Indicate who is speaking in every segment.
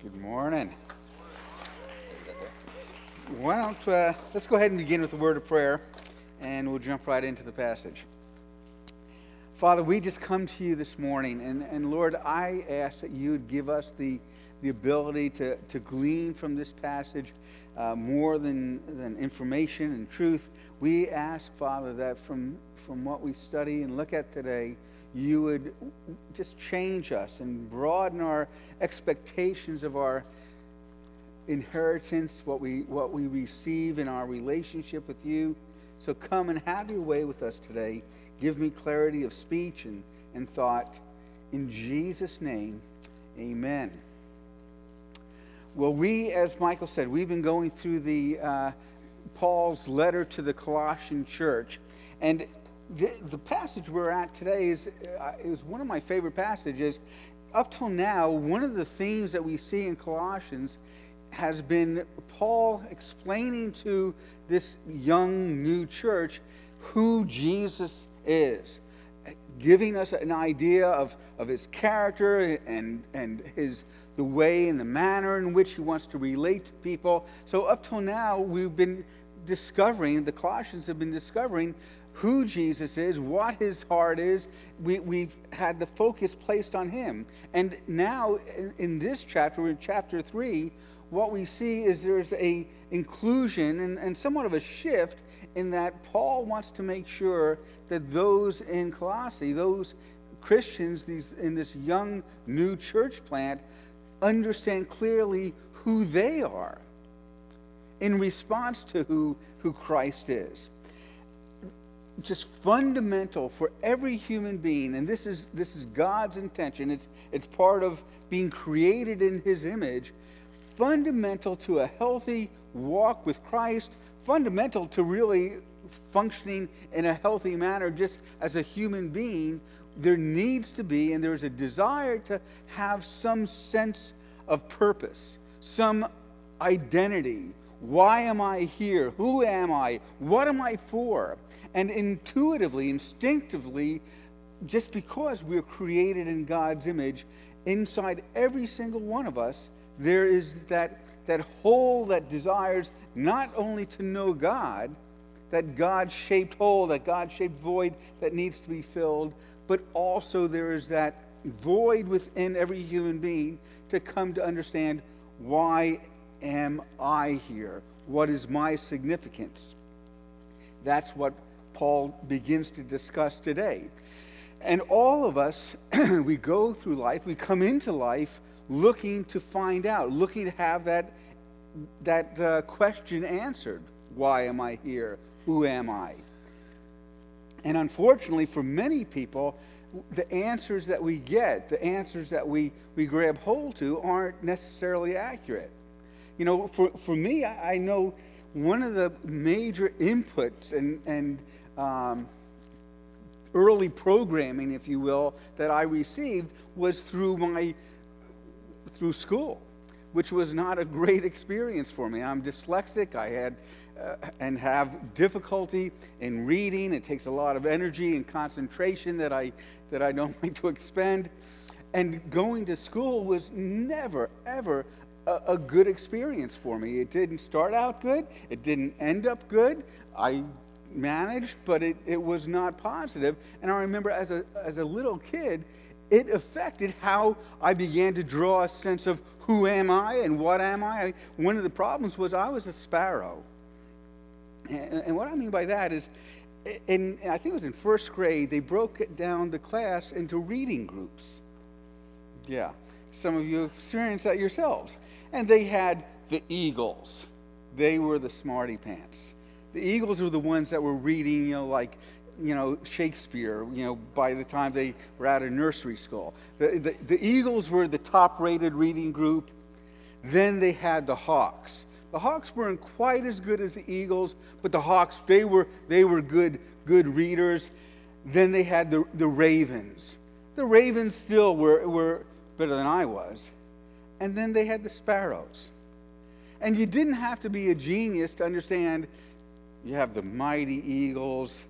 Speaker 1: Good morning. Why don't uh, let's go ahead and begin with a word of prayer, and we'll jump right into the passage. Father, we just come to you this morning, and, and Lord, I ask that you would give us the, the ability to, to glean from this passage uh, more than, than information and truth. We ask, Father, that from, from what we study and look at today, you would just change us and broaden our expectations of our inheritance, what we, what we receive in our relationship with you. So come and have your way with us today. Give me clarity of speech and, and thought. In Jesus' name, amen. Well, we, as Michael said, we've been going through the uh, Paul's letter to the Colossian church. And the, the passage we're at today is, uh, is one of my favorite passages. Up till now, one of the themes that we see in Colossians has been Paul explaining to this young new church who Jesus is, giving us an idea of, of his character and, and his, the way and the manner in which he wants to relate to people. So, up till now, we've been discovering, the Colossians have been discovering who Jesus is, what his heart is. We, we've had the focus placed on him. And now, in, in this chapter, in chapter 3, what we see is there's a inclusion and, and somewhat of a shift in that Paul wants to make sure that those in Colossae, those Christians these, in this young new church plant, understand clearly who they are in response to who, who Christ is just fundamental for every human being and this is this is god's intention. It's it's part of being created in his image. Fundamental to a healthy walk with christ fundamental to really functioning in a healthy manner just as a human being there needs to be and there's a desire to have some sense of purpose some identity why am i here? Who am i? What am i for? And intuitively, instinctively, just because we're created in God's image, inside every single one of us, there is that, that hole that desires not only to know God, that God shaped hole, that God shaped void that needs to be filled, but also there is that void within every human being to come to understand why am I here? What is my significance? That's what Paul begins to discuss today. And all of us, we go through life, we come into life looking to find out, looking to have that, that uh, question answered Why am I here? Who am I? And unfortunately, for many people, the answers that we get, the answers that we, we grab hold to, aren't necessarily accurate. You know, for, for me, I, I know one of the major inputs and, and um, early programming, if you will, that I received was through my through school, which was not a great experience for me. I'm dyslexic. I had uh, and have difficulty in reading. It takes a lot of energy and concentration that I that I don't like to expend. And going to school was never ever a, a good experience for me. It didn't start out good. It didn't end up good. I managed, but it, it was not positive. And I remember as a, as a little kid, it affected how I began to draw a sense of who am I and what am I. One of the problems was I was a sparrow. And, and what I mean by that is, in, I think it was in first grade, they broke down the class into reading groups. Yeah, some of you experienced that yourselves. And they had the Eagles, they were the smarty pants the Eagles were the ones that were reading, you know, like, you know, Shakespeare, you know, by the time they were out of nursery school. The, the, the Eagles were the top rated reading group. Then they had the Hawks. The Hawks weren't quite as good as the Eagles, but the Hawks, they were, they were good, good readers. Then they had the, the Ravens. The Ravens still were, were better than I was. And then they had the Sparrows. And you didn't have to be a genius to understand you have the mighty eagles,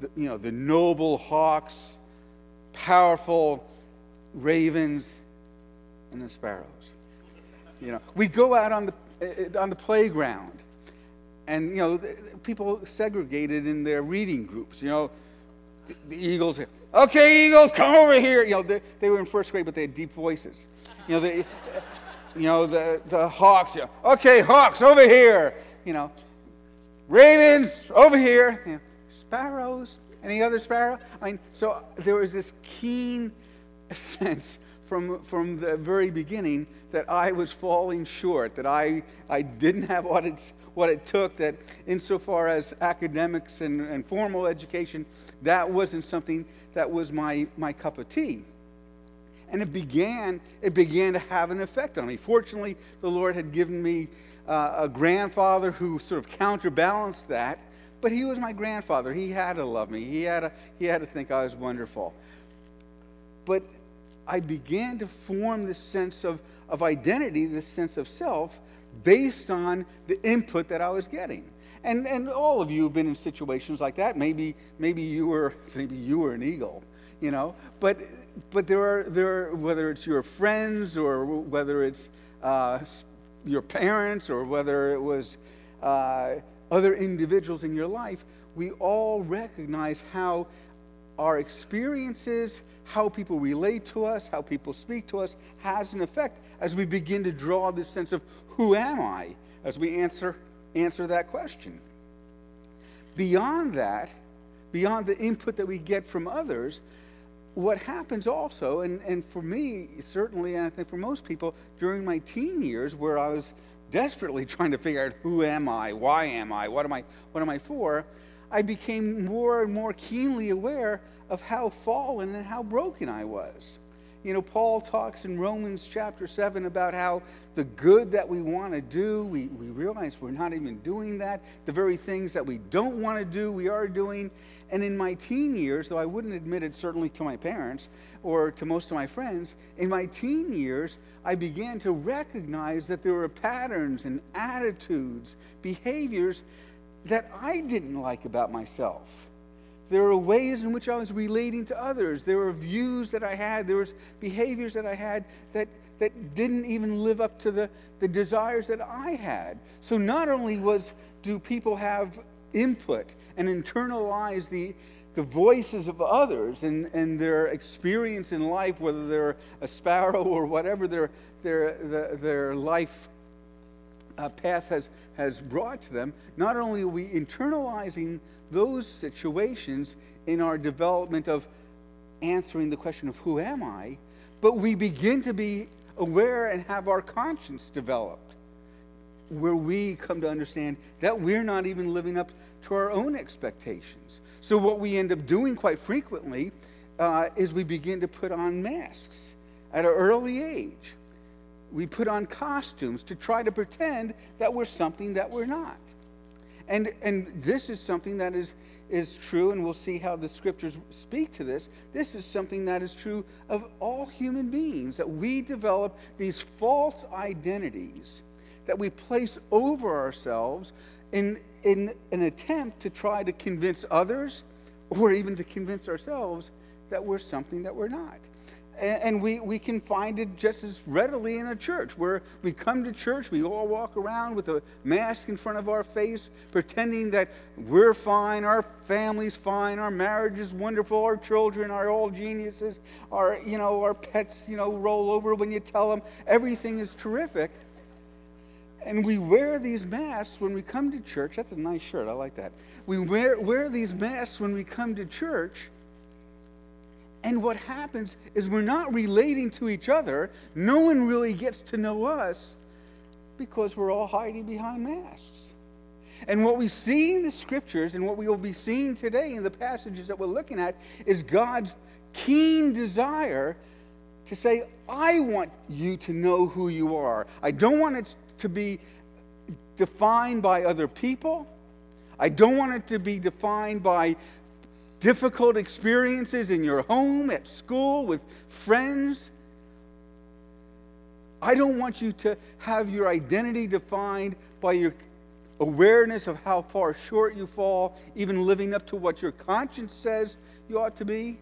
Speaker 1: the, you know, the noble hawks, powerful ravens, and the sparrows. You know, we'd go out on the, uh, on the playground and, you know, people segregated in their reading groups. You know, the, the Eagles, okay, Eagles, come over here. You know, they, they were in first grade, but they had deep voices. You know, they, you know the, the Hawks, you know, okay, Hawks, over here. You know, Ravens, over here. You know, sparrows, any other sparrow? I mean, so there was this keen sense from, from the very beginning that I was falling short, that I, I didn't have what, it's, what it took, that insofar as academics and, and formal education, that wasn't something that was my, my cup of tea. And it began, it began to have an effect on me. Fortunately, the Lord had given me uh, a grandfather who sort of counterbalanced that but he was my grandfather. He had to love me. He had to, he had to think I was wonderful. But I began to form this sense of, of identity, this sense of self, based on the input that I was getting. And, and all of you have been in situations like that. Maybe, maybe, you, were, maybe you were an eagle, you know. But, but there, are, there are, whether it's your friends or whether it's uh, your parents or whether it was uh, other individuals in your life, we all recognize how our experiences, how people relate to us, how people speak to us, has an effect as we begin to draw this sense of who am I as we answer, answer that question. Beyond that, beyond the input that we get from others, what happens also, and, and for me, certainly, and I think for most people, during my teen years, where I was desperately trying to figure out who am I, why am I, what am I, what am I for, I became more and more keenly aware of how fallen and how broken I was. You know, Paul talks in Romans chapter 7 about how the good that we want to do, we, we realize we're not even doing that. The very things that we don't want to do, we are doing. And in my teen years, though I wouldn't admit it certainly to my parents or to most of my friends, in my teen years, I began to recognize that there were patterns and attitudes, behaviors that I didn't like about myself. There were ways in which I was relating to others. There were views that I had. There was behaviors that I had that, that didn't even live up to the, the desires that I had. So not only was do people have input and internalize the, the voices of others and, and their experience in life, whether they're a sparrow or whatever their, their, their, their life uh, path has, has brought to them, not only are we internalizing those situations in our development of answering the question of who am I, but we begin to be aware and have our conscience developed where we come to understand that we're not even living up to our own expectations. So, what we end up doing quite frequently uh, is we begin to put on masks at an early age. We put on costumes to try to pretend that we're something that we're not. And, and this is something that is, is true, and we'll see how the scriptures speak to this. This is something that is true of all human beings, that we develop these false identities that we place over ourselves in, in an attempt to try to convince others or even to convince ourselves that we're something that we're not. And, and we, we can find it just as readily in a church where we come to church, we all walk around with a mask in front of our face, pretending that we're fine, our family's fine, our marriage is wonderful, our children are all geniuses, our, you know, our pets you know, roll over when you tell them everything is terrific. And we wear these masks when we come to church. That's a nice shirt. I like that. We wear, wear these masks when we come to church. And what happens is we're not relating to each other. No one really gets to know us because we're all hiding behind masks. And what we see in the scriptures and what we will be seeing today in the passages that we're looking at is God's keen desire to say, I want you to know who you are. I don't want it to be defined by other people. I don't want it to be defined by difficult experiences in your home, at school, with friends. I don't want you to have your identity defined by your awareness of how far short you fall, even living up to what your conscience says you ought to be.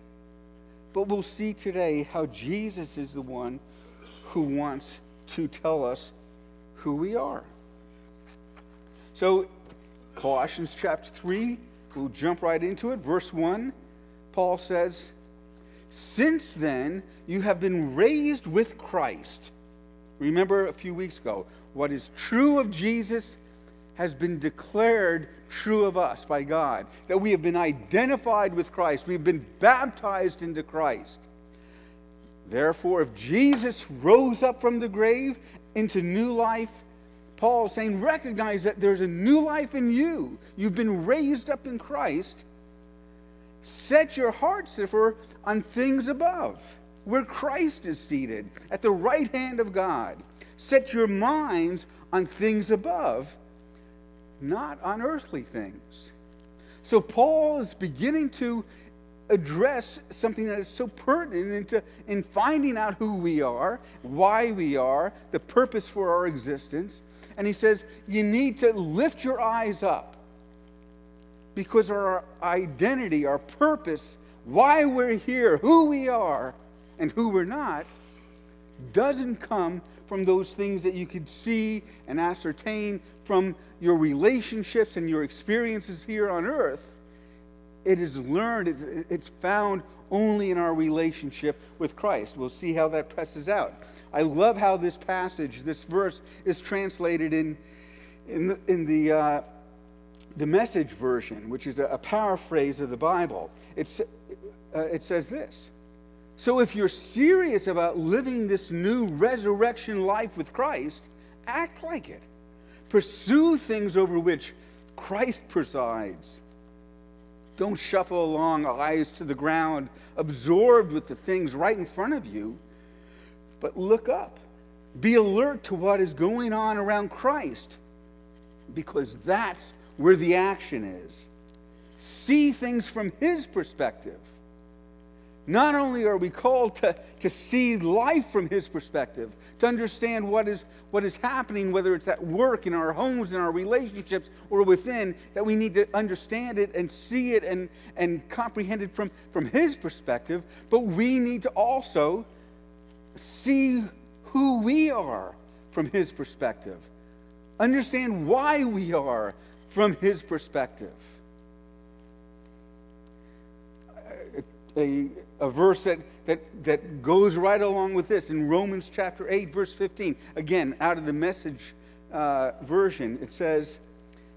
Speaker 1: But we'll see today how Jesus is the one who wants to tell us who we are. So, Colossians chapter 3, we'll jump right into it. Verse 1, Paul says, Since then you have been raised with Christ. Remember a few weeks ago, what is true of Jesus has been declared true of us by God. That we have been identified with Christ, we've been baptized into Christ. Therefore, if Jesus rose up from the grave into new life, Paul is saying, recognize that there's a new life in you. You've been raised up in Christ. Set your hearts, therefore, on things above, where Christ is seated at the right hand of God. Set your minds on things above, not on earthly things. So Paul is beginning to address something that is so pertinent into, in finding out who we are, why we are, the purpose for our existence. And he says, you need to lift your eyes up because our identity, our purpose, why we're here, who we are, and who we're not, doesn't come from those things that you could see and ascertain from your relationships and your experiences here on earth. It is learned, it's found only in our relationship with Christ. We'll see how that presses out. I love how this passage, this verse, is translated in, in the, in the, uh, the message version, which is a, a, paraphrase of the Bible. It's, uh, it says this So if you're serious about living this new resurrection life with Christ, act like it. Pursue things over which Christ presides don't shuffle along, eyes to the ground, absorbed with the things right in front of you, but look up. Be alert to what is going on around Christ, because that's where the action is. See things from His perspective. Not only are we called to, to see life from his perspective, to understand what is, what is happening, whether it's at work, in our homes, in our relationships, or within, that we need to understand it and see it and, and comprehend it from, from his perspective, but we need to also see who we are from his perspective, understand why we are from his perspective. A, a verse that, that, that goes right along with this in Romans chapter 8, verse 15. Again, out of the message uh, version, it says,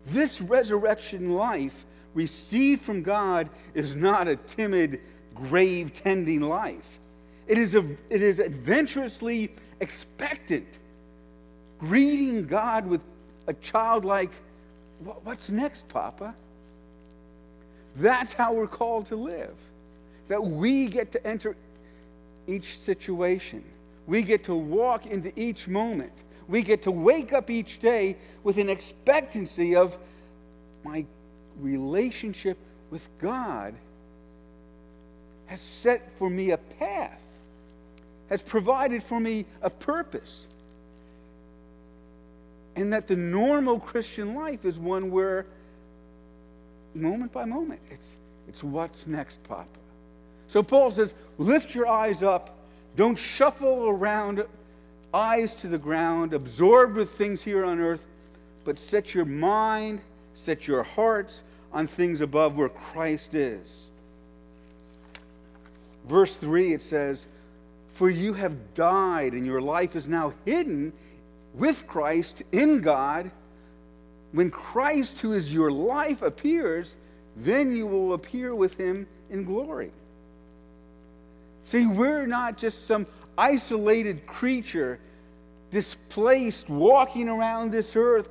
Speaker 1: This resurrection life received from God is not a timid, grave tending life. It is, a, it is adventurously expectant, greeting God with a childlike, What's next, Papa? That's how we're called to live that we get to enter each situation. We get to walk into each moment. We get to wake up each day with an expectancy of my relationship with God has set for me a path, has provided for me a purpose. And that the normal Christian life is one where, moment by moment, it's, it's what's next, Papa? So Paul says, lift your eyes up. Don't shuffle around, eyes to the ground, absorbed with things here on earth, but set your mind, set your hearts on things above where Christ is. Verse 3, it says, For you have died, and your life is now hidden with Christ in God. When Christ, who is your life, appears, then you will appear with him in glory. See, we're not just some isolated creature displaced walking around this earth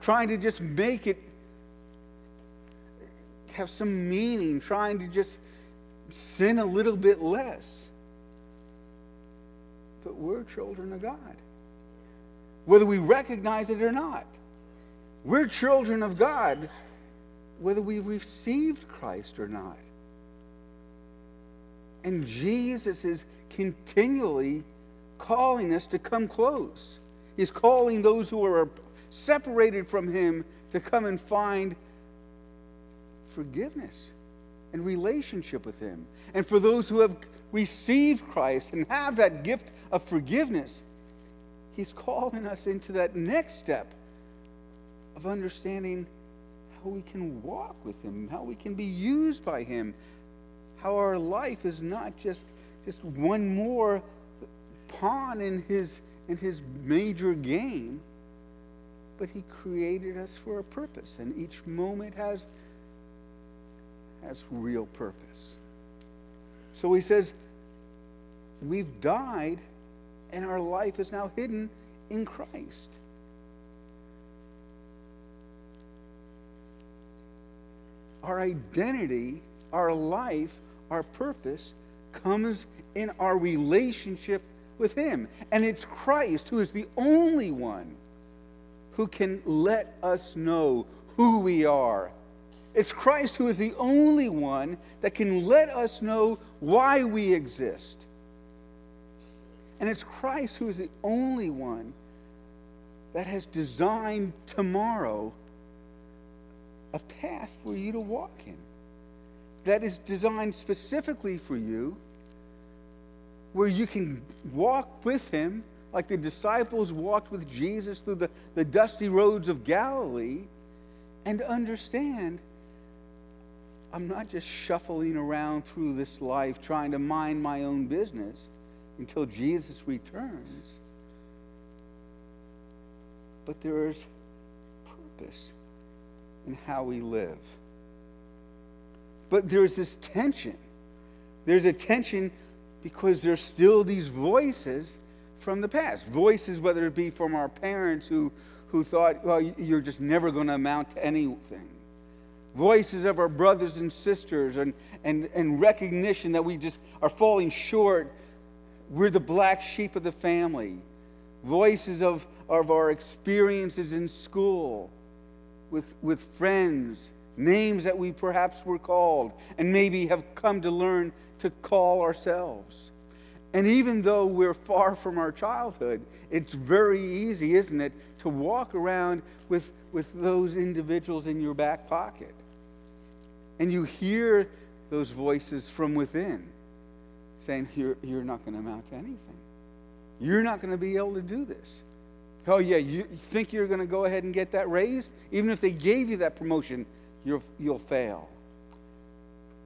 Speaker 1: trying to just make it have some meaning, trying to just sin a little bit less. But we're children of God, whether we recognize it or not. We're children of God, whether we've received Christ or not. And Jesus is continually calling us to come close. He's calling those who are separated from Him to come and find forgiveness and relationship with Him. And for those who have received Christ and have that gift of forgiveness, He's calling us into that next step of understanding how we can walk with Him, how we can be used by Him, how our life is not just, just one more pawn in His, in his major game, but He created us for a purpose, and each moment has, has real purpose. So He says, We've died, and our life is now hidden in Christ. Our identity, our life, our purpose comes in our relationship with Him. And it's Christ who is the only one who can let us know who we are. It's Christ who is the only one that can let us know why we exist. And it's Christ who is the only one that has designed tomorrow a path for you to walk in that is designed specifically for you, where you can walk with Him like the disciples walked with Jesus through the, the dusty roads of Galilee and understand I'm not just shuffling around through this life trying to mind my own business until Jesus returns. But there is purpose in how we live. But there's this tension. There's a tension because there's still these voices from the past. Voices, whether it be from our parents who, who thought, well, you're just never going to amount to anything. Voices of our brothers and sisters, and, and, and recognition that we just are falling short. We're the black sheep of the family. Voices of, of our experiences in school with, with friends, names that we perhaps were called, and maybe have come to learn to call ourselves. And even though we're far from our childhood, it's very easy, isn't it, to walk around with, with those individuals in your back pocket. And you hear those voices from within saying, You're, you're not going to amount to anything. You're not going to be able to do this. Oh, yeah, you think you're going to go ahead and get that raise? Even if they gave you that promotion, you'll, you'll fail.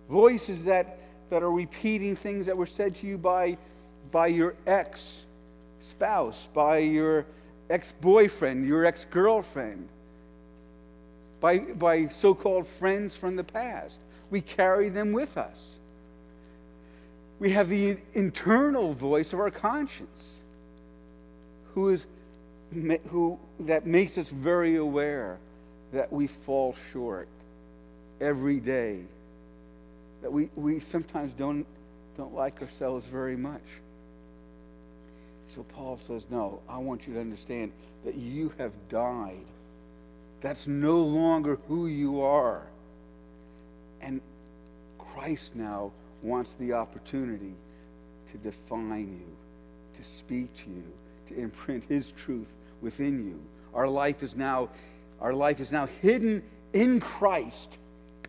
Speaker 1: Voices that, that are repeating things that were said to you by by your ex spouse, by your ex boyfriend, your ex girlfriend, by, by so called friends from the past. We carry them with us. We have the internal voice of our conscience, who is, who, that makes us very aware that we fall short every day, that we, we sometimes don't, don't like ourselves very much. So Paul says, No, I want you to understand that you have died. That's no longer who you are. And Christ now wants the opportunity to define you, to speak to you, to imprint his truth within you. Our life is now our life is now hidden in Christ,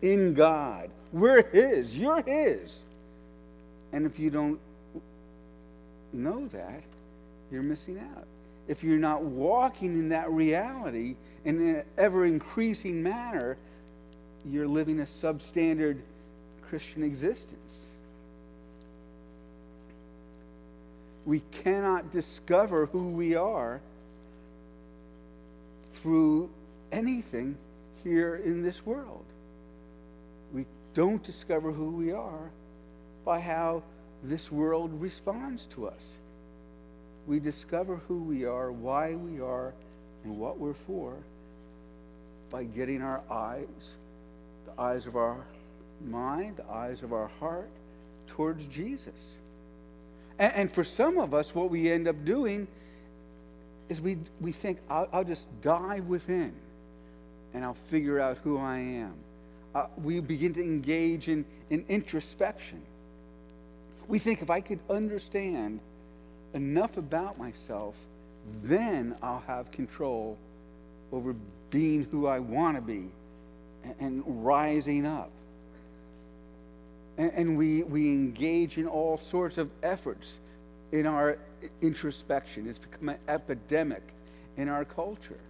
Speaker 1: in God. We're his, you're his. And if you don't know that, you're missing out. If you're not walking in that reality in an ever increasing manner, you're living a substandard Christian existence. We cannot discover who we are through anything here in this world. Don't discover who we are by how this world responds to us we discover who we are, why we are, and what we're for by getting our eyes, the eyes of our mind, the eyes of our heart, towards Jesus. And, and for some of us, what we end up doing is we, we think, I'll, I'll just dive within and I'll figure out who I am. Uh, we begin to engage in, in introspection. We think if I could understand enough about myself, then I'll have control over being who I want to be and, and rising up. And, and we, we engage in all sorts of efforts in our introspection. It's become an epidemic in our culture.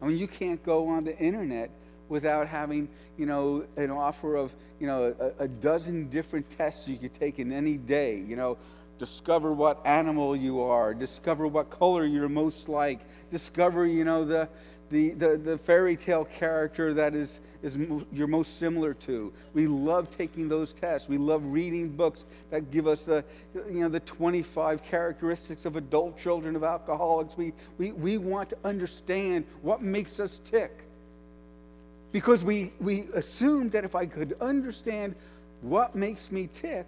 Speaker 1: I mean, you can't go on the internet without having, you know, an offer of, you know, a, a dozen different tests you could take in any day. You know, discover what animal you are, discover what color you're most like, discover, you know, the, the, the, the fairy tale character that is, is you're most similar to. We love taking those tests. We love reading books that give us the, you know, the 25 characteristics of adult children of alcoholics. We, we, we want to understand what makes us tick. Because we, we assume that if I could understand what makes me tick,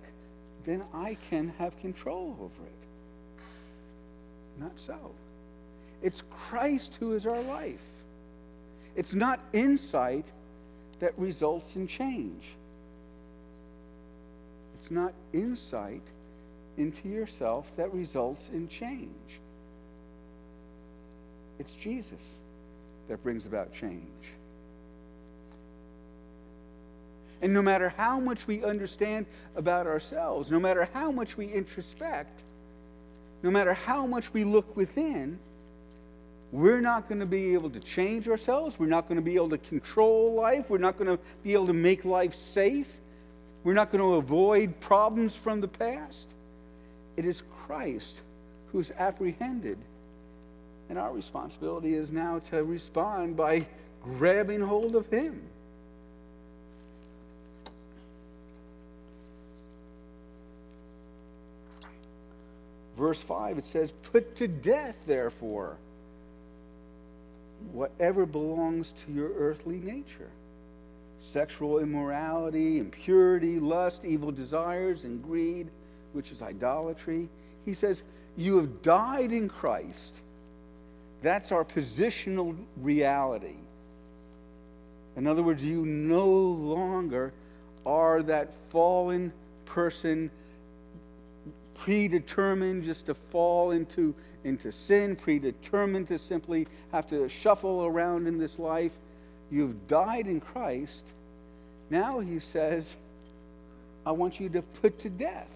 Speaker 1: then I can have control over it. Not so. It's Christ who is our life. It's not insight that results in change. It's not insight into yourself that results in change. It's Jesus that brings about change. And no matter how much we understand about ourselves, no matter how much we introspect, no matter how much we look within, we're not going to be able to change ourselves. We're not going to be able to control life. We're not going to be able to make life safe. We're not going to avoid problems from the past. It is Christ who's apprehended. And our responsibility is now to respond by grabbing hold of Him. Verse 5, it says, Put to death, therefore whatever belongs to your earthly nature sexual immorality, impurity, lust, evil desires, and greed, which is idolatry. He says, You have died in Christ. That's our positional reality. In other words, you no longer are that fallen person predetermined just to fall into into sin, predetermined to simply have to shuffle around in this life. You've died in Christ. Now he says, I want you to put to death.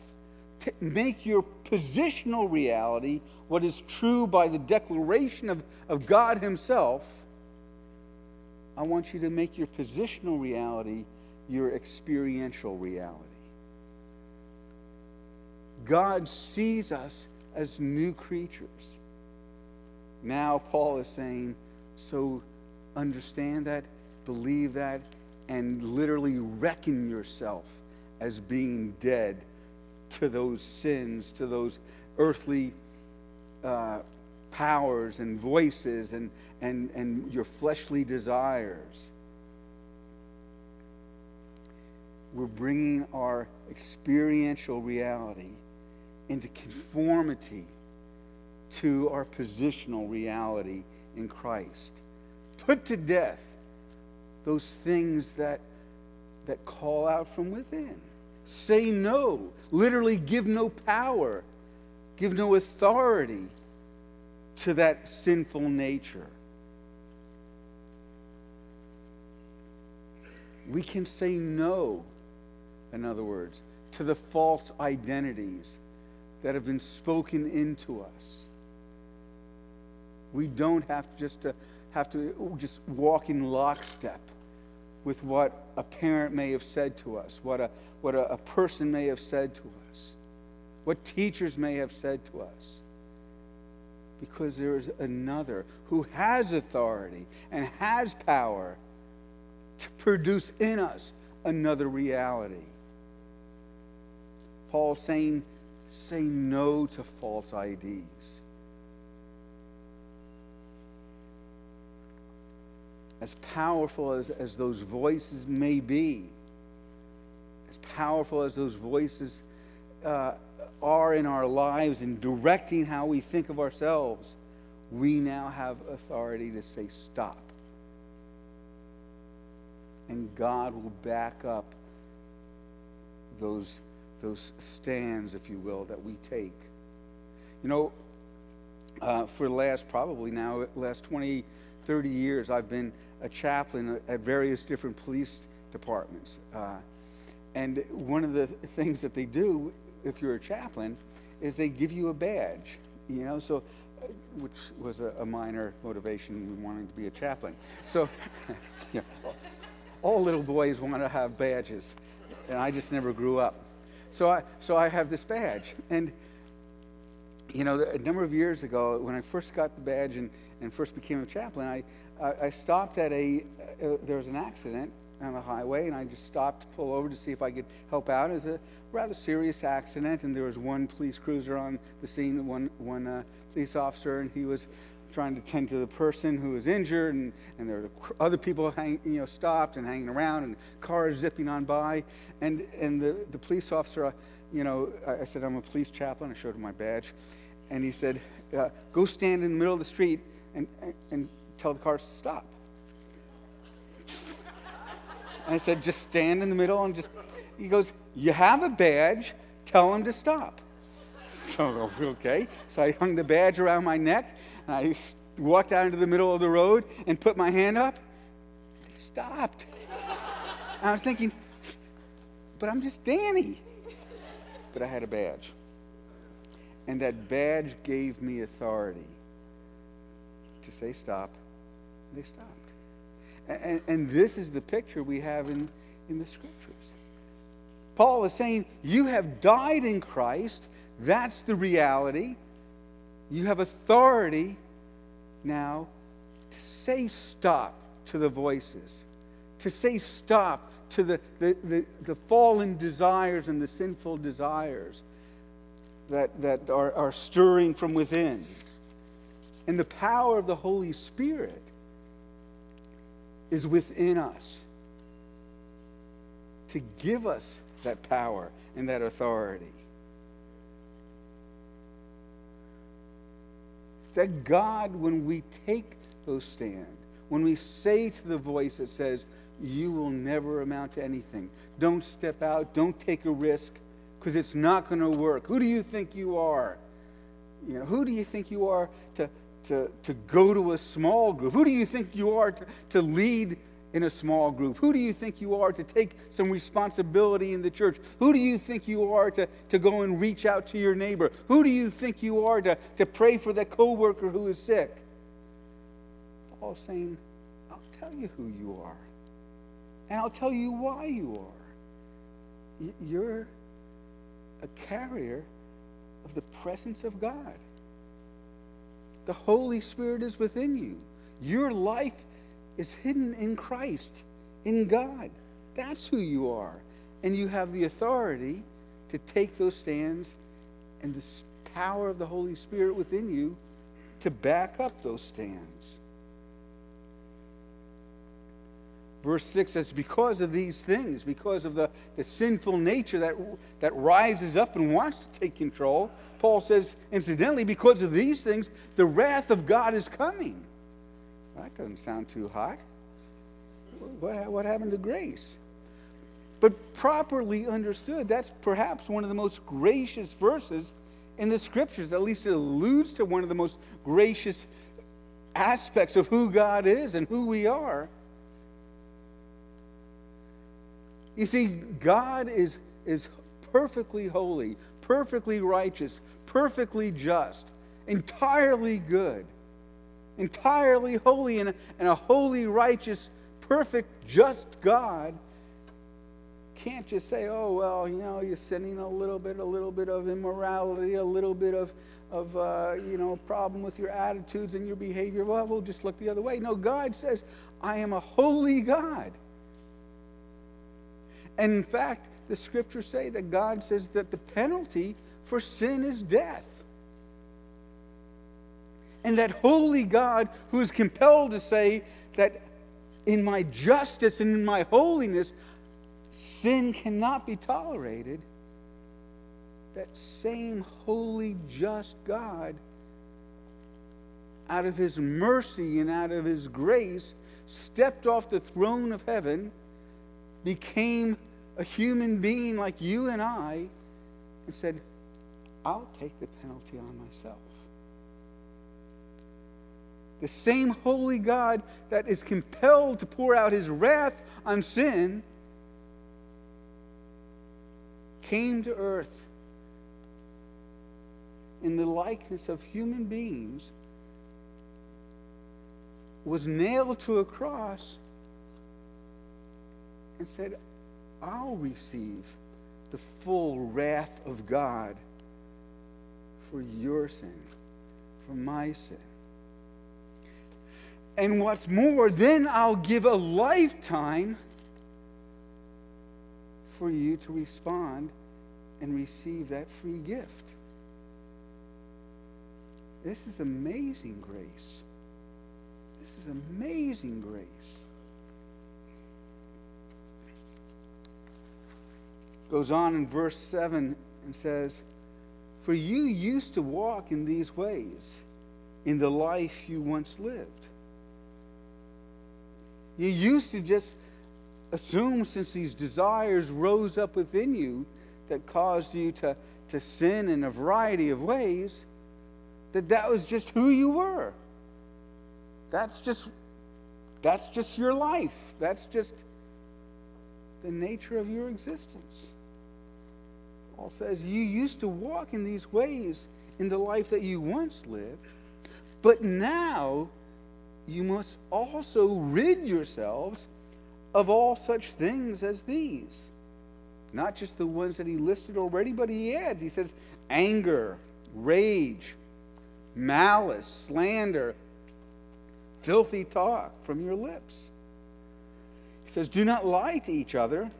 Speaker 1: To make your positional reality what is true by the declaration of, of God Himself. I want you to make your positional reality your experiential reality. God sees us as new creatures. Now, Paul is saying, so understand that, believe that, and literally reckon yourself as being dead to those sins, to those earthly uh, powers and voices and, and, and your fleshly desires. We're bringing our experiential reality into conformity to our positional reality in Christ. Put to death those things that, that call out from within. Say no. Literally, give no power, give no authority to that sinful nature. We can say no, in other words, to the false identities that have been spoken into us. We don't have just to have to just walk in lockstep with what a parent may have said to us, what a, what a, a person may have said to us, what teachers may have said to us. Because there is another who has authority and has power to produce in us another reality. Paul saying Say no to false IDs. As powerful as, as those voices may be, as powerful as those voices uh, are in our lives in directing how we think of ourselves, we now have authority to say stop. And God will back up those those stands, if you will, that we take. You know, uh, for the last probably now, last 20, 30 years, I've been a chaplain at various different police departments. Uh, and one of the things that they do, if you're a chaplain, is they give you a badge, you know, so, uh, which was a, a minor motivation in wanting to be a chaplain. So, yeah, all little boys want to have badges, and I just never grew up. So I, so I have this badge. And, you know, a number of years ago, when I first got the badge and, and first became a chaplain, I, I, stopped at a, uh, there was an accident on the highway, and I just stopped to pull over to see if I could help out. It was a rather serious accident, and there was one police cruiser on the scene, one, one uh, police officer, and he was trying to tend to the person who was injured, and, and there were other people hang, you know, stopped and hanging around, and cars zipping on by. And, and the, the police officer, uh, you know, I said, I'm a police chaplain. I showed him my badge. And he said, uh, Go stand in the middle of the street and, and, and tell the cars to stop. And I said, Just stand in the middle and just, he goes, You have a badge, tell them to stop. So, okay. So I hung the badge around my neck and I walked out into the middle of the road and put my hand up. They stopped. I was thinking, but I'm just Danny. But I had a badge. And that badge gave me authority to say stop. They stopped. And, and, this is the picture we have in, in the scriptures. Paul is saying, You have died in Christ. That's the reality. You have authority now to say stop to the voices, to say stop to the, the, the, the fallen desires and the sinful desires that, that are, are stirring from within. And the power of the Holy Spirit is within us to give us that power and that authority. That God, when we take those stand, when we say to the voice that says, you will never amount to anything. Don't step out. Don't take a risk because it's not going to work. Who do you think you are? You know, who do you think you are to, to, to go to a small group? Who do you think you are to, to lead in a small group? Who do you think you are to take some responsibility in the church? Who do you think you are to, to go and reach out to your neighbor? Who do you think you are to, to pray for that coworker who is sick? Paul's saying, I'll tell you who you are. And I'll tell you why you are. You're a carrier of the presence of God. The Holy Spirit is within you. Your life is hidden in Christ, in God. That's who you are. And you have the authority to take those stands and the power of the Holy Spirit within you to back up those stands. Verse 6 says, Because of these things, because of the, the sinful nature that, that rises up and wants to take control, Paul says, incidentally, because of these things, the wrath of God is coming. That doesn't sound too hot. What, what happened to grace? But properly understood, that's perhaps one of the most gracious verses in the scriptures. At least it alludes to one of the most gracious aspects of who God is and who we are. You see, God is, is perfectly holy, perfectly righteous, perfectly just, entirely good, entirely holy, and a, and a holy, righteous, perfect, just God can't just say, oh, well, you know, you're sinning a little bit, a little bit of immorality, a little bit of, of uh, you know, problem with your attitudes and your behavior. Well, we'll just look the other way. No, God says, I am a holy God. And in fact, the scriptures say that God says that the penalty for sin is death. And that holy God who is compelled to say that in my justice and in my holiness, sin cannot be tolerated, that same holy, just God, out of his mercy and out of his grace, stepped off the throne of heaven, became a human being like you and I and said, I'll take the penalty on myself. The same holy God that is compelled to pour out his wrath on sin came to earth in the likeness of human beings, was nailed to a cross, and said, I'll receive the full wrath of God for your sin, for my sin. And what's more, then I'll give a lifetime for you to respond and receive that free gift. This is amazing grace. This is amazing grace. Goes on in verse 7 and says, For you used to walk in these ways in the life you once lived. You used to just assume, since these desires rose up within you that caused you to, to sin in a variety of ways, that that was just who you were. That's just that's just your life. That's just the nature of your existence. Paul says you used to walk in these ways in the life that you once lived, but now you must also rid yourselves of all such things as these. Not just the ones that he listed already, but he adds, he says, anger, rage, malice, slander, filthy talk from your lips. He says, Do not lie to each other,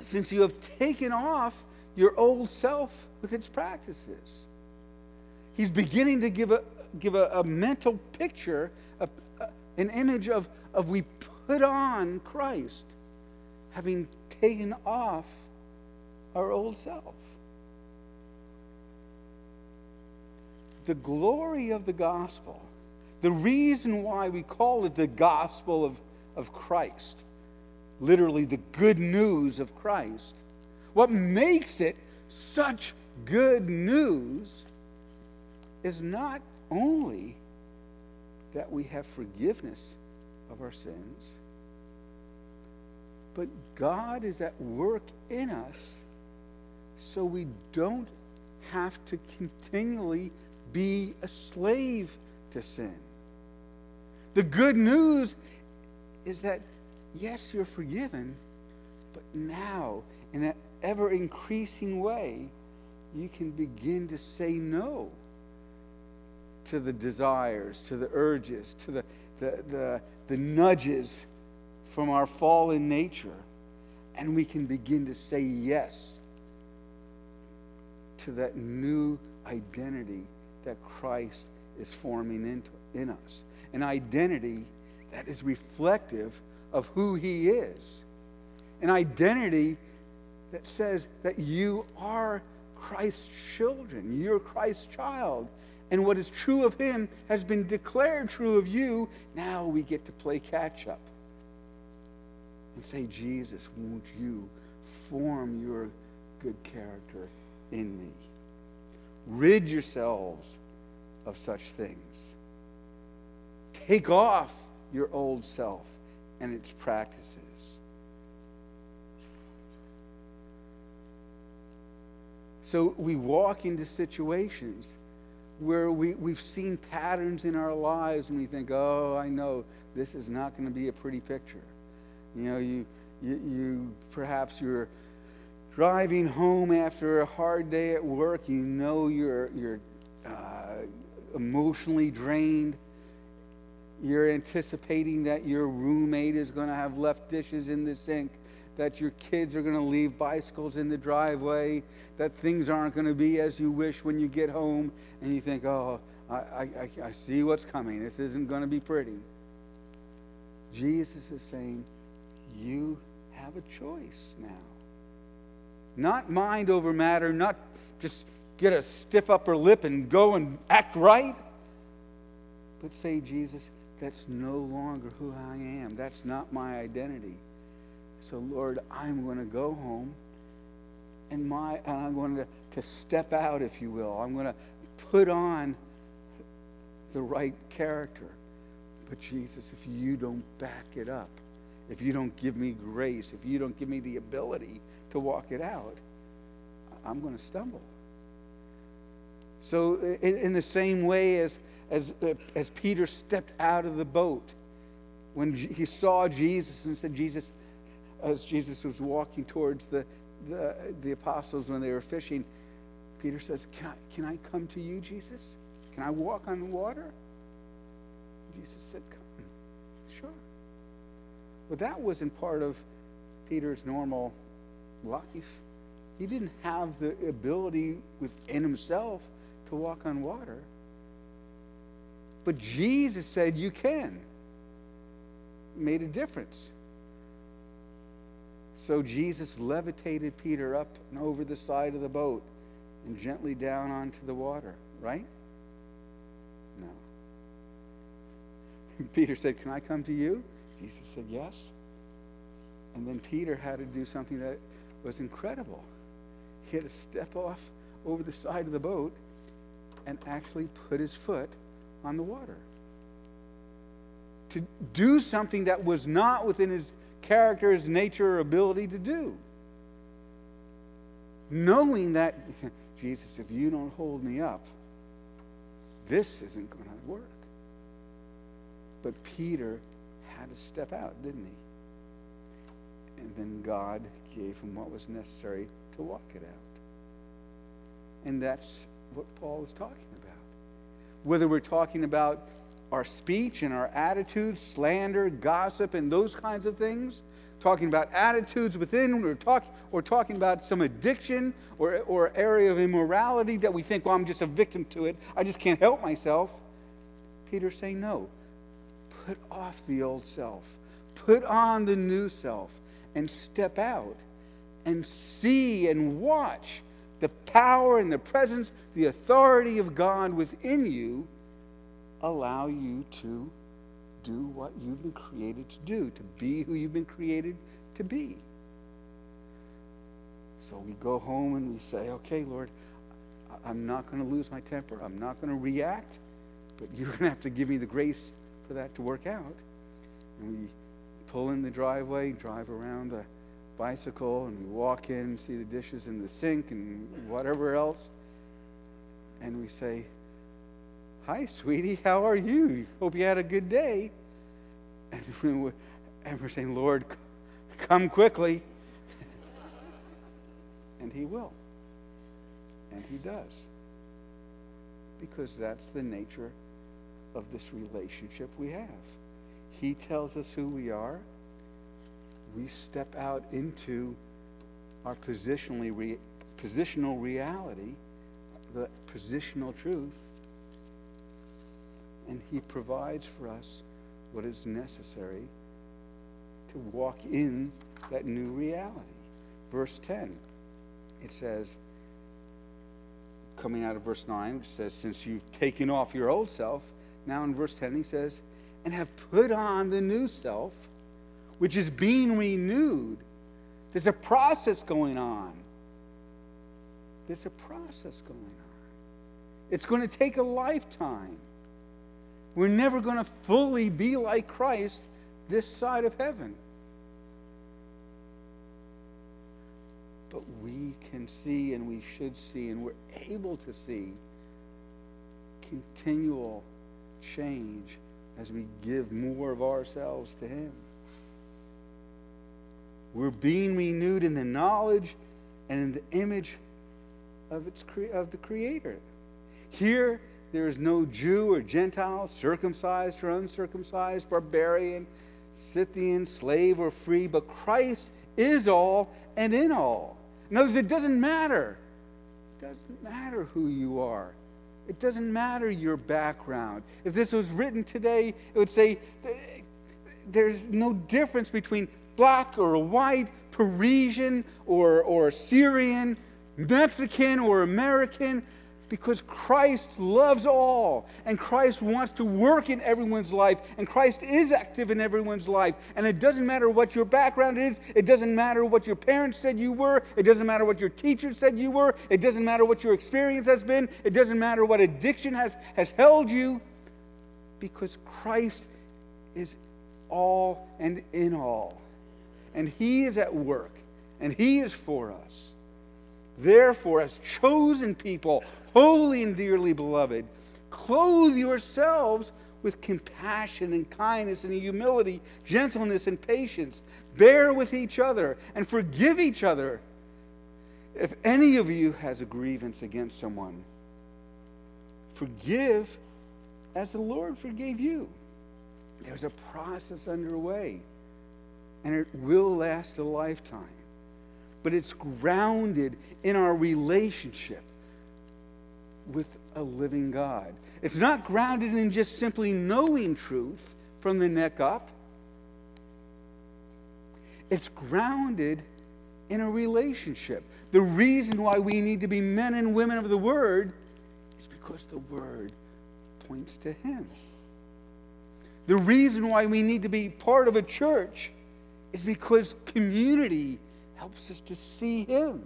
Speaker 1: since you have taken off your old self with its practices. He's beginning to give a, give a, a mental picture, a, a, an image of, of we put on Christ, having taken off our old self. The glory of the gospel the reason why we call it the gospel of, of Christ, literally the good news of Christ, what makes it such good news is not only that we have forgiveness of our sins, but God is at work in us so we don't have to continually be a slave to sin. The good news is that, yes, you're forgiven, but now, in an ever increasing way, you can begin to say no to the desires, to the urges, to the, the, the, the nudges from our fallen nature. And we can begin to say yes to that new identity that Christ is forming into, in us an identity that is reflective of who He is, an identity that says that you are Christ's children, you're Christ's child. And what is true of him has been declared true of you. Now we get to play catch up and say, Jesus, won't you form your good character in me? Rid yourselves of such things. Take off your old self and its practices. So we walk into situations where we, we've seen patterns in our lives and we think, oh, I know this is not going to be a pretty picture. You know, you, you, you perhaps you're driving home after a hard day at work. You know you're, you're uh, emotionally drained. You're anticipating that your roommate is going to have left dishes in the sink, that your kids are going to leave bicycles in the driveway, that things aren't going to be as you wish when you get home, and you think, oh, I, I, I see what's coming. This isn't going to be pretty. Jesus is saying, you have a choice now. Not mind over matter, not just get a stiff upper lip and go and act right, but say, Jesus, that's no longer who I am. That's not my identity. So, Lord, I'm going to go home and, my, and I'm going to, to step out, if you will. I'm going to put on the right character. But, Jesus, if you don't back it up, if you don't give me grace, if you don't give me the ability to walk it out, I'm going to stumble. So, in, in the same way as, as, as Peter stepped out of the boat, when he saw Jesus and said, Jesus, as Jesus was walking towards the, the, the apostles when they were fishing, Peter says, can I, can I come to you, Jesus? Can I walk on the water? Jesus said, Come. Sure. But that wasn't part of Peter's normal life. He didn't have the ability within himself to walk on water. But Jesus said, You can. Made a difference. So Jesus levitated Peter up and over the side of the boat and gently down onto the water, right? No. Peter said, Can I come to you? Jesus said, Yes. And then Peter had to do something that was incredible. He had to step off over the side of the boat and actually put his foot on the water. To do something that was not within his character, his nature, or ability to do. Knowing that, Jesus, if you don't hold me up, this isn't going to work. But Peter had to step out, didn't he? And then God gave him what was necessary to walk it out. And that's what Paul is talking about. Whether we're talking about our speech and our attitudes, slander, gossip, and those kinds of things, talking about attitudes within, or, talk, or talking about some addiction or, or area of immorality that we think, well, I'm just a victim to it. I just can't help myself. Peter's saying, no. Put off the old self, put on the new self, and step out and see and watch the power and the presence, the authority of God within you allow you to do what you've been created to do, to be who you've been created to be. So we go home and we say, okay, Lord, I'm not going to lose my temper. I'm not going to react, but you're going to have to give me the grace for that to work out. And we pull in the driveway, drive around the bicycle, and we walk in and see the dishes in the sink and whatever else. And we say, Hi, sweetie, how are you? Hope you had a good day. And we're, saying, Lord, come quickly. and He will. And He does. Because that's the nature of this relationship we have. He tells us who we are. We step out into our positionally re- positional reality, the positional truth, and He provides for us what is necessary to walk in that new reality. Verse 10, it says, coming out of verse 9, which says, Since you've taken off your old self, now in verse 10, he says, And have put on the new self, which is being renewed. There's a process going on. There's a process going on. It's going to take a lifetime. We're never going to fully be like Christ this side of heaven. But we can see and we should see and we're able to see continual change as we give more of ourselves to Him. We're being renewed in the knowledge and in the image of, its, of the Creator. Here, there is no Jew or Gentile, circumcised or uncircumcised, barbarian, Scythian, slave or free, but Christ is all and in all. In other words, it doesn't matter. It doesn't matter who you are. It doesn't matter your background. If this was written today, it would say there's no difference between black or white, Parisian or, or Syrian, Mexican or American because Christ loves all and Christ wants to work in everyone's life and Christ is active in everyone's life. And it doesn't matter what your background is, it doesn't matter what your parents said you were, it doesn't matter what your teacher said you were, it doesn't matter what your experience has been, it doesn't matter what addiction has, has held you, because Christ is all and in all. And He is at work and He is for us. Therefore, as chosen people, holy and dearly beloved, clothe yourselves with compassion and kindness and humility, gentleness and patience. Bear with each other and forgive each other. If any of you has a grievance against someone, forgive as the Lord forgave you. There's a process underway, and it will last a lifetime. But it's grounded in our relationship with a living God. It's not grounded in just simply knowing truth from the neck up. It's grounded in a relationship. The reason why we need to be men and women of the Word is because the Word points to Him. The reason why we need to be part of a church is because community helps us to see Him.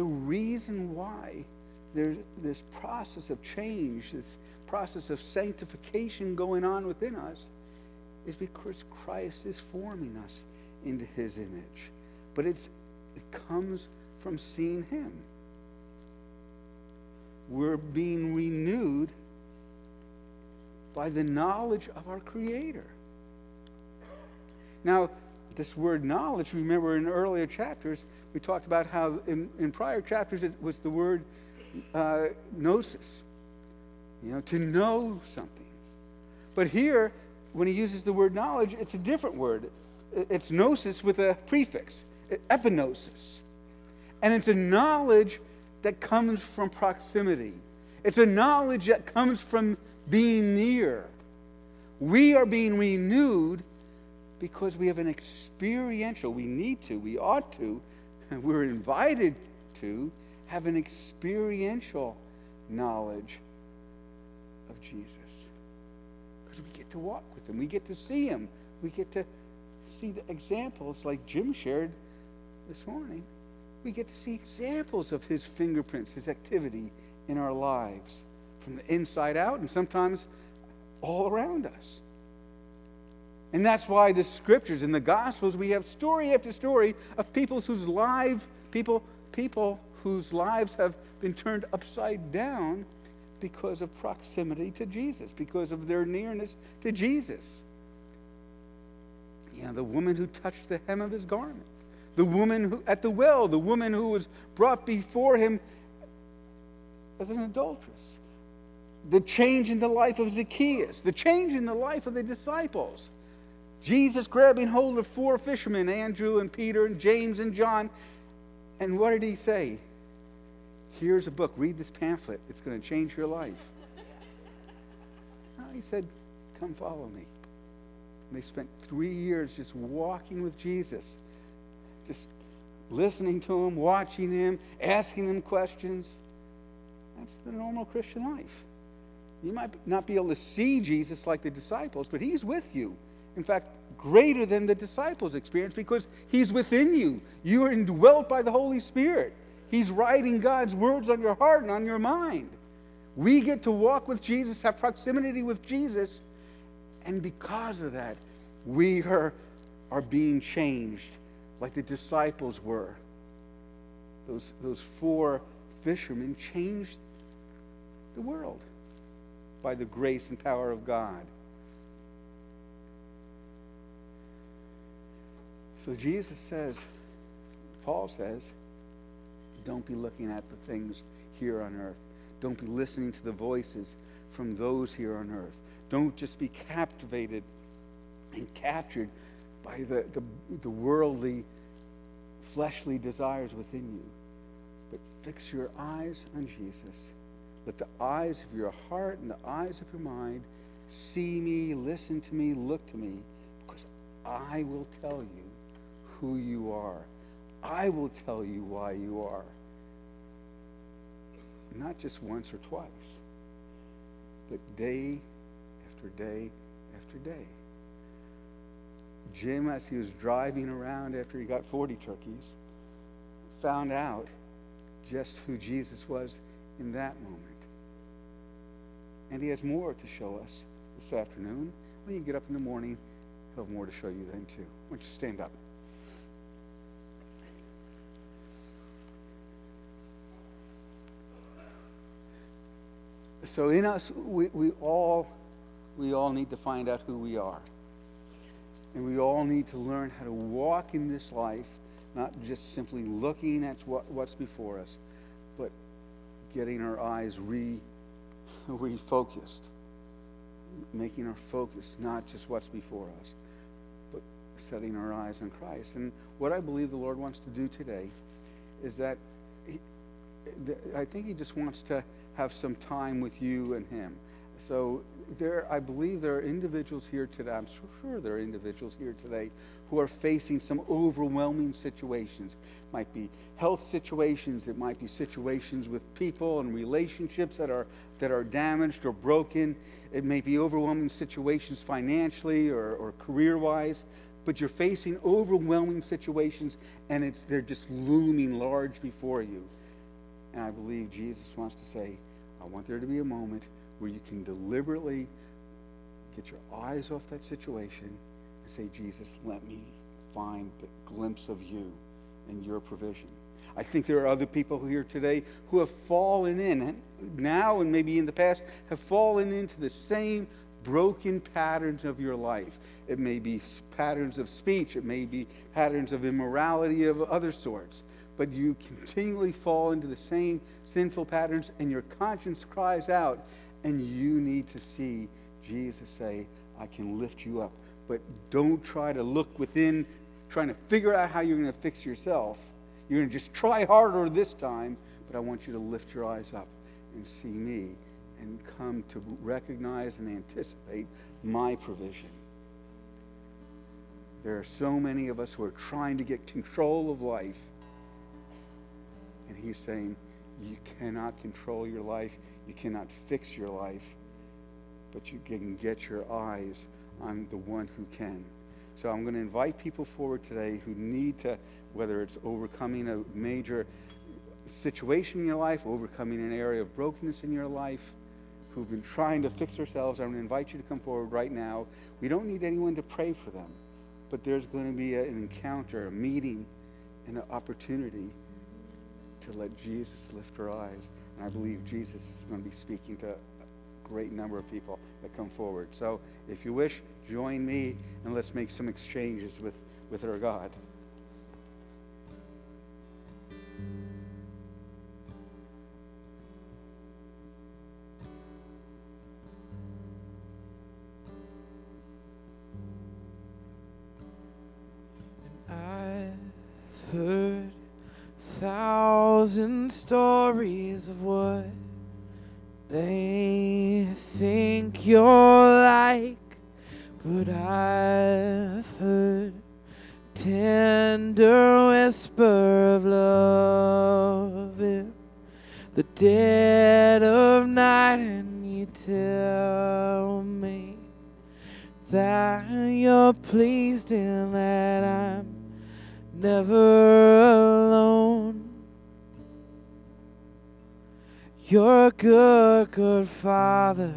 Speaker 1: The reason why there's this process of change, this process of sanctification going on within us, is because Christ is forming us into His image. But it's, it comes from seeing Him. We're being renewed by the knowledge of our Creator. Now, this word knowledge, remember in earlier chapters, we talked about how in, in prior chapters it was the word uh, gnosis, you know, to know something. But here, when he uses the word knowledge, it's a different word. It's gnosis with a prefix, epignosis. And it's a knowledge that comes from proximity. It's a knowledge that comes from being near. We are being renewed because we have an experiential, we need to, we ought to, we're invited to have an experiential knowledge of Jesus. Because we get to walk with him, we get to see him, we get to see the examples like Jim shared this morning. We get to see examples of his fingerprints, his activity in our lives from the inside out and sometimes all around us. And that's why the scriptures and the gospels we have story after story of people whose lives people people whose lives have been turned upside down because of proximity to Jesus, because of their nearness to Jesus. Yeah, the woman who touched the hem of his garment, the woman who, at the well, the woman who was brought before him as an adulteress, the change in the life of Zacchaeus, the change in the life of the disciples. Jesus grabbing hold of four fishermen, Andrew and Peter and James and John. And what did he say? Here's a book. Read this pamphlet. It's going to change your life. No, he said, Come follow me. And they spent three years just walking with Jesus, just listening to him, watching him, asking him questions. That's the normal Christian life. You might not be able to see Jesus like the disciples, but he's with you in fact, greater than the disciples' experience because He's within you. You are indwelt by the Holy Spirit. He's writing God's words on your heart and on your mind. We get to walk with Jesus, have proximity with Jesus, and because of that, we are, are being changed like the disciples were. Those, those four fishermen changed the world by the grace and power of God. So Jesus says, Paul says, don't be looking at the things here on earth. Don't be listening to the voices from those here on earth. Don't just be captivated and captured by the, the, the worldly, fleshly desires within you. But fix your eyes on Jesus. Let the eyes of your heart and the eyes of your mind see me, listen to me, look to me, because I will tell you who you are. I will tell you why you are. Not just once or twice, but day after day after day. Jim, as he was driving around after he got 40 turkeys, found out just who Jesus was in that moment. And he has more to show us this afternoon. When you get up in the morning, he'll have more to show you then, too. Why don't you stand up? So in us, we, we all we all need to find out who we are. And we all need to learn how to walk in this life, not just simply looking at what, what's before us, but getting our eyes re, refocused, making our focus not just what's before us, but setting our eyes on Christ. And what I believe the Lord wants to do today is that I think He just wants to have some time with you and Him. So there, I believe there are individuals here today, I'm sure there are individuals here today who are facing some overwhelming situations. It might be health situations, it might be situations with people and relationships that are, that are damaged or broken. It may be overwhelming situations financially or, or career wise, but you're facing overwhelming situations and it's, they're just looming large before you. And I believe Jesus wants to say, I want there to be a moment where you can deliberately get your eyes off that situation and say, Jesus, let me find the glimpse of you and your provision. I think there are other people here today who have fallen in, now and maybe in the past, have fallen into the same broken patterns of your life. It may be patterns of speech, it may be patterns of immorality of other sorts, but you continually fall into the same sinful patterns, and your conscience cries out and you need to see Jesus say, I can lift you up. But don't try to look within, trying to figure out how you're going to fix yourself. You're going to just try harder this time, but I want you to lift your eyes up and see me and come to recognize and anticipate my provision. There are so many of us who are trying to get control of life. And he's saying, You cannot control your life. You cannot fix your life, but you can get your eyes on the one who can. So I'm going to invite people forward today who need to, whether it's overcoming a major situation in your life, overcoming an area of brokenness in your life, who've been trying to fix themselves. I'm going to invite you to come forward right now. We don't need anyone to pray for them, but there's going to be an encounter, a meeting, and an opportunity to let Jesus lift her eyes. And I believe Jesus is going to be speaking to a great number of people that come forward. So if you wish, join me and let's make some exchanges with, with our God.
Speaker 2: Good, good father.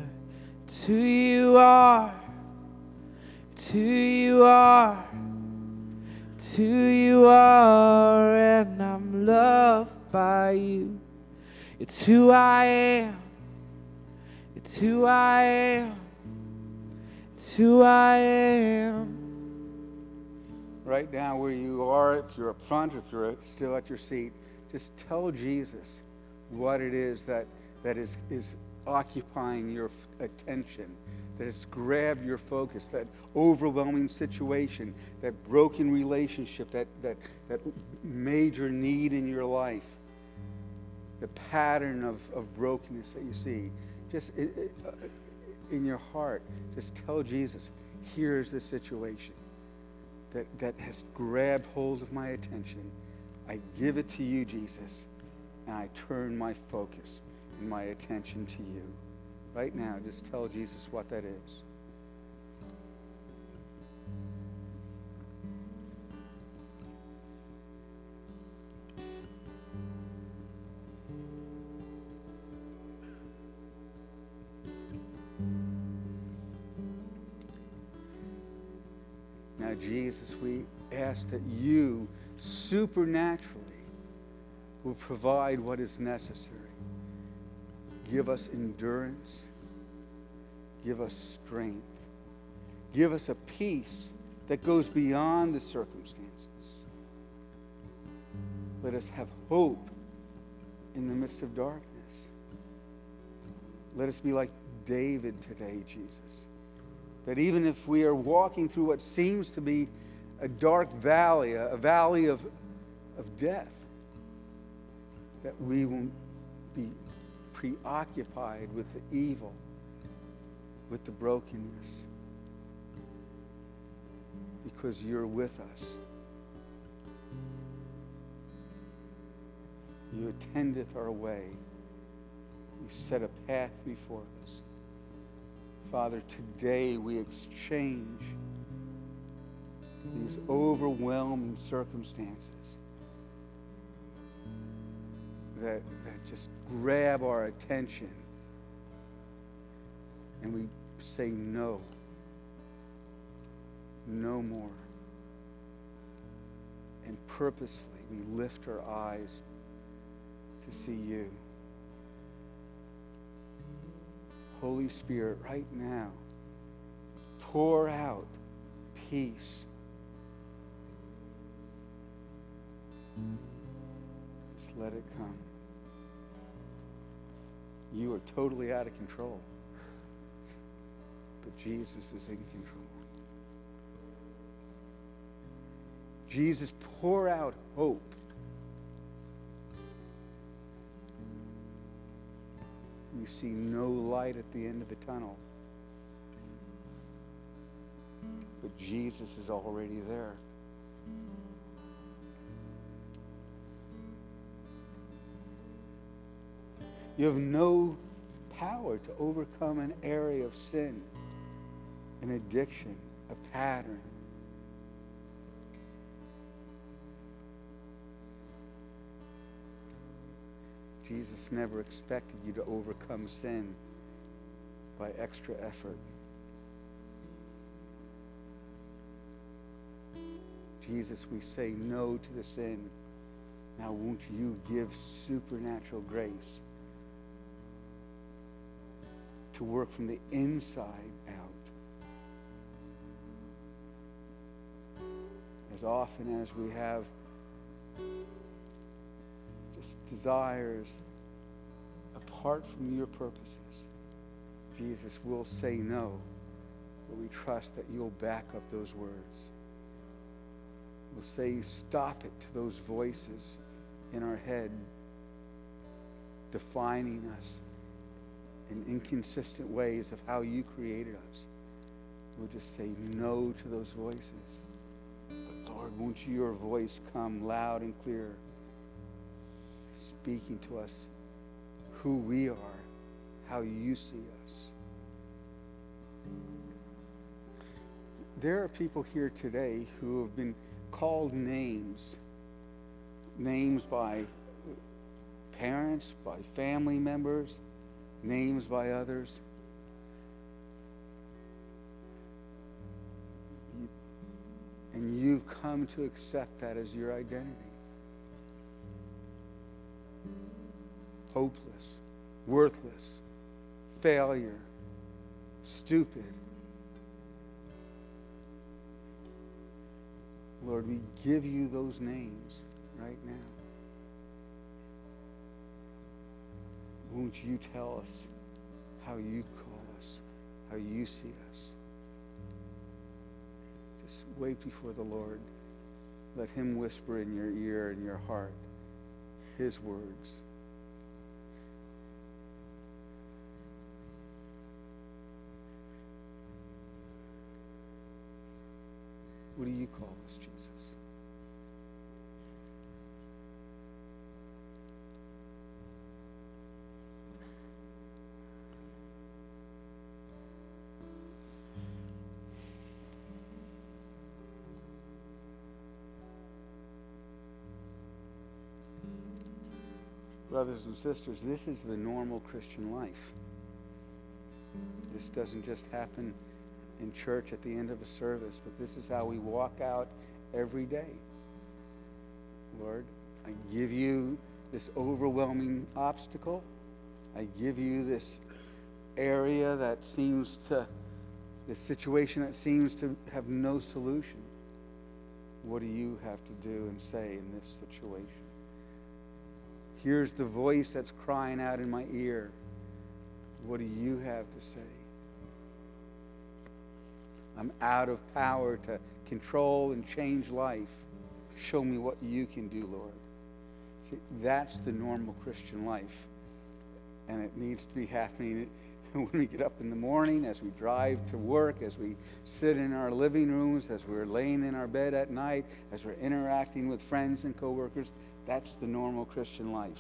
Speaker 2: To you are, to you are, to you are, and I'm loved by you. It's who I am. It's who I am. It's who I am
Speaker 1: right now where you are, if you're up front, if you're still at your seat, just tell Jesus what it is that, that is, is occupying your attention, that has grabbed your focus, that overwhelming situation, that broken relationship, that, that, that major need in your life, the pattern of, of brokenness that you see. Just uh, in your heart, just tell Jesus, here's the situation that, that has grabbed hold of my attention. I give it to you, Jesus, and I turn my focus my attention to you. Right now, just tell Jesus what that is. Now, Jesus, we ask that you supernaturally will provide what is necessary. Give us endurance. Give us strength. Give us a peace that goes beyond the circumstances. Let us have hope in the midst of darkness. Let us be like David today, Jesus. That even if we are walking through what seems to be a dark valley, a, valley of, of death, that we won't be preoccupied with the evil, with the brokenness, because you're with us. You attendeth our way. You set a path before us. Father, today we exchange these overwhelming circumstances that, that just grab our attention. And we say, no, no more. And purposefully, we lift our eyes to see you. Holy Spirit, right now, pour out peace. Just let it come. You are totally out of control, but Jesus is in control. Jesus, pour out hope. You see no light at the end of the tunnel. But Jesus is already there. You have no power to overcome an area of sin, an addiction, a pattern. Jesus never expected you to overcome sin by extra effort. Jesus, we say no to the sin. Now, won't you give supernatural grace to work from the inside out? As often as we have just desires apart from your purposes, Jesus will say no, but we trust that you'll back up those words. We'll say stop it to those voices in our head defining us in inconsistent ways of how you created us. We'll just say no to those voices. But Lord, won't your voice come loud and clear, speaking to us who we are, how you see us. There are people here today who have been called names, names by parents, by family members, names by others. And you've come to accept that as your identity. Hopeless, worthless, failure, stupid. Lord, we give you those names right now. Won't you tell us how you call us, how you see us? Just wait before the Lord. Let him whisper in your ear and your heart his words. What do you call us, Jesus? Brothers and sisters, this is the normal Christian life. This doesn't just happen in church at the end of a service, but this is how we walk out every day. Lord, I give you this overwhelming obstacle. I give you this area that seems to, this situation that seems to have no solution. What do you have to do and say in this situation? Here's the voice that's crying out in my ear. What do you have to say? I'm out of power to control and change life. Show me what you can do, Lord. See, that's the normal Christian life. And it needs to be happening when we get up in the morning, as we drive to work, as we sit in our living rooms, as we're laying in our bed at night, as we're interacting with friends and coworkers. That's the normal Christian life.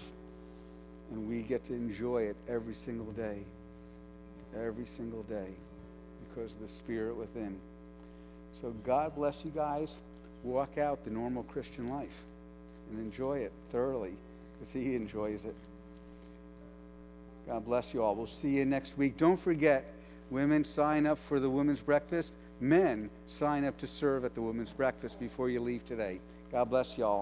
Speaker 1: And we get to enjoy it every single day. Every single day because of the Spirit within. So God bless you guys. Walk out the normal Christian life and enjoy it thoroughly because He enjoys it. God bless you all. We'll see you next week. Don't forget, women sign up for the women's breakfast. Men sign up to serve at the women's breakfast before you leave today. God bless you all.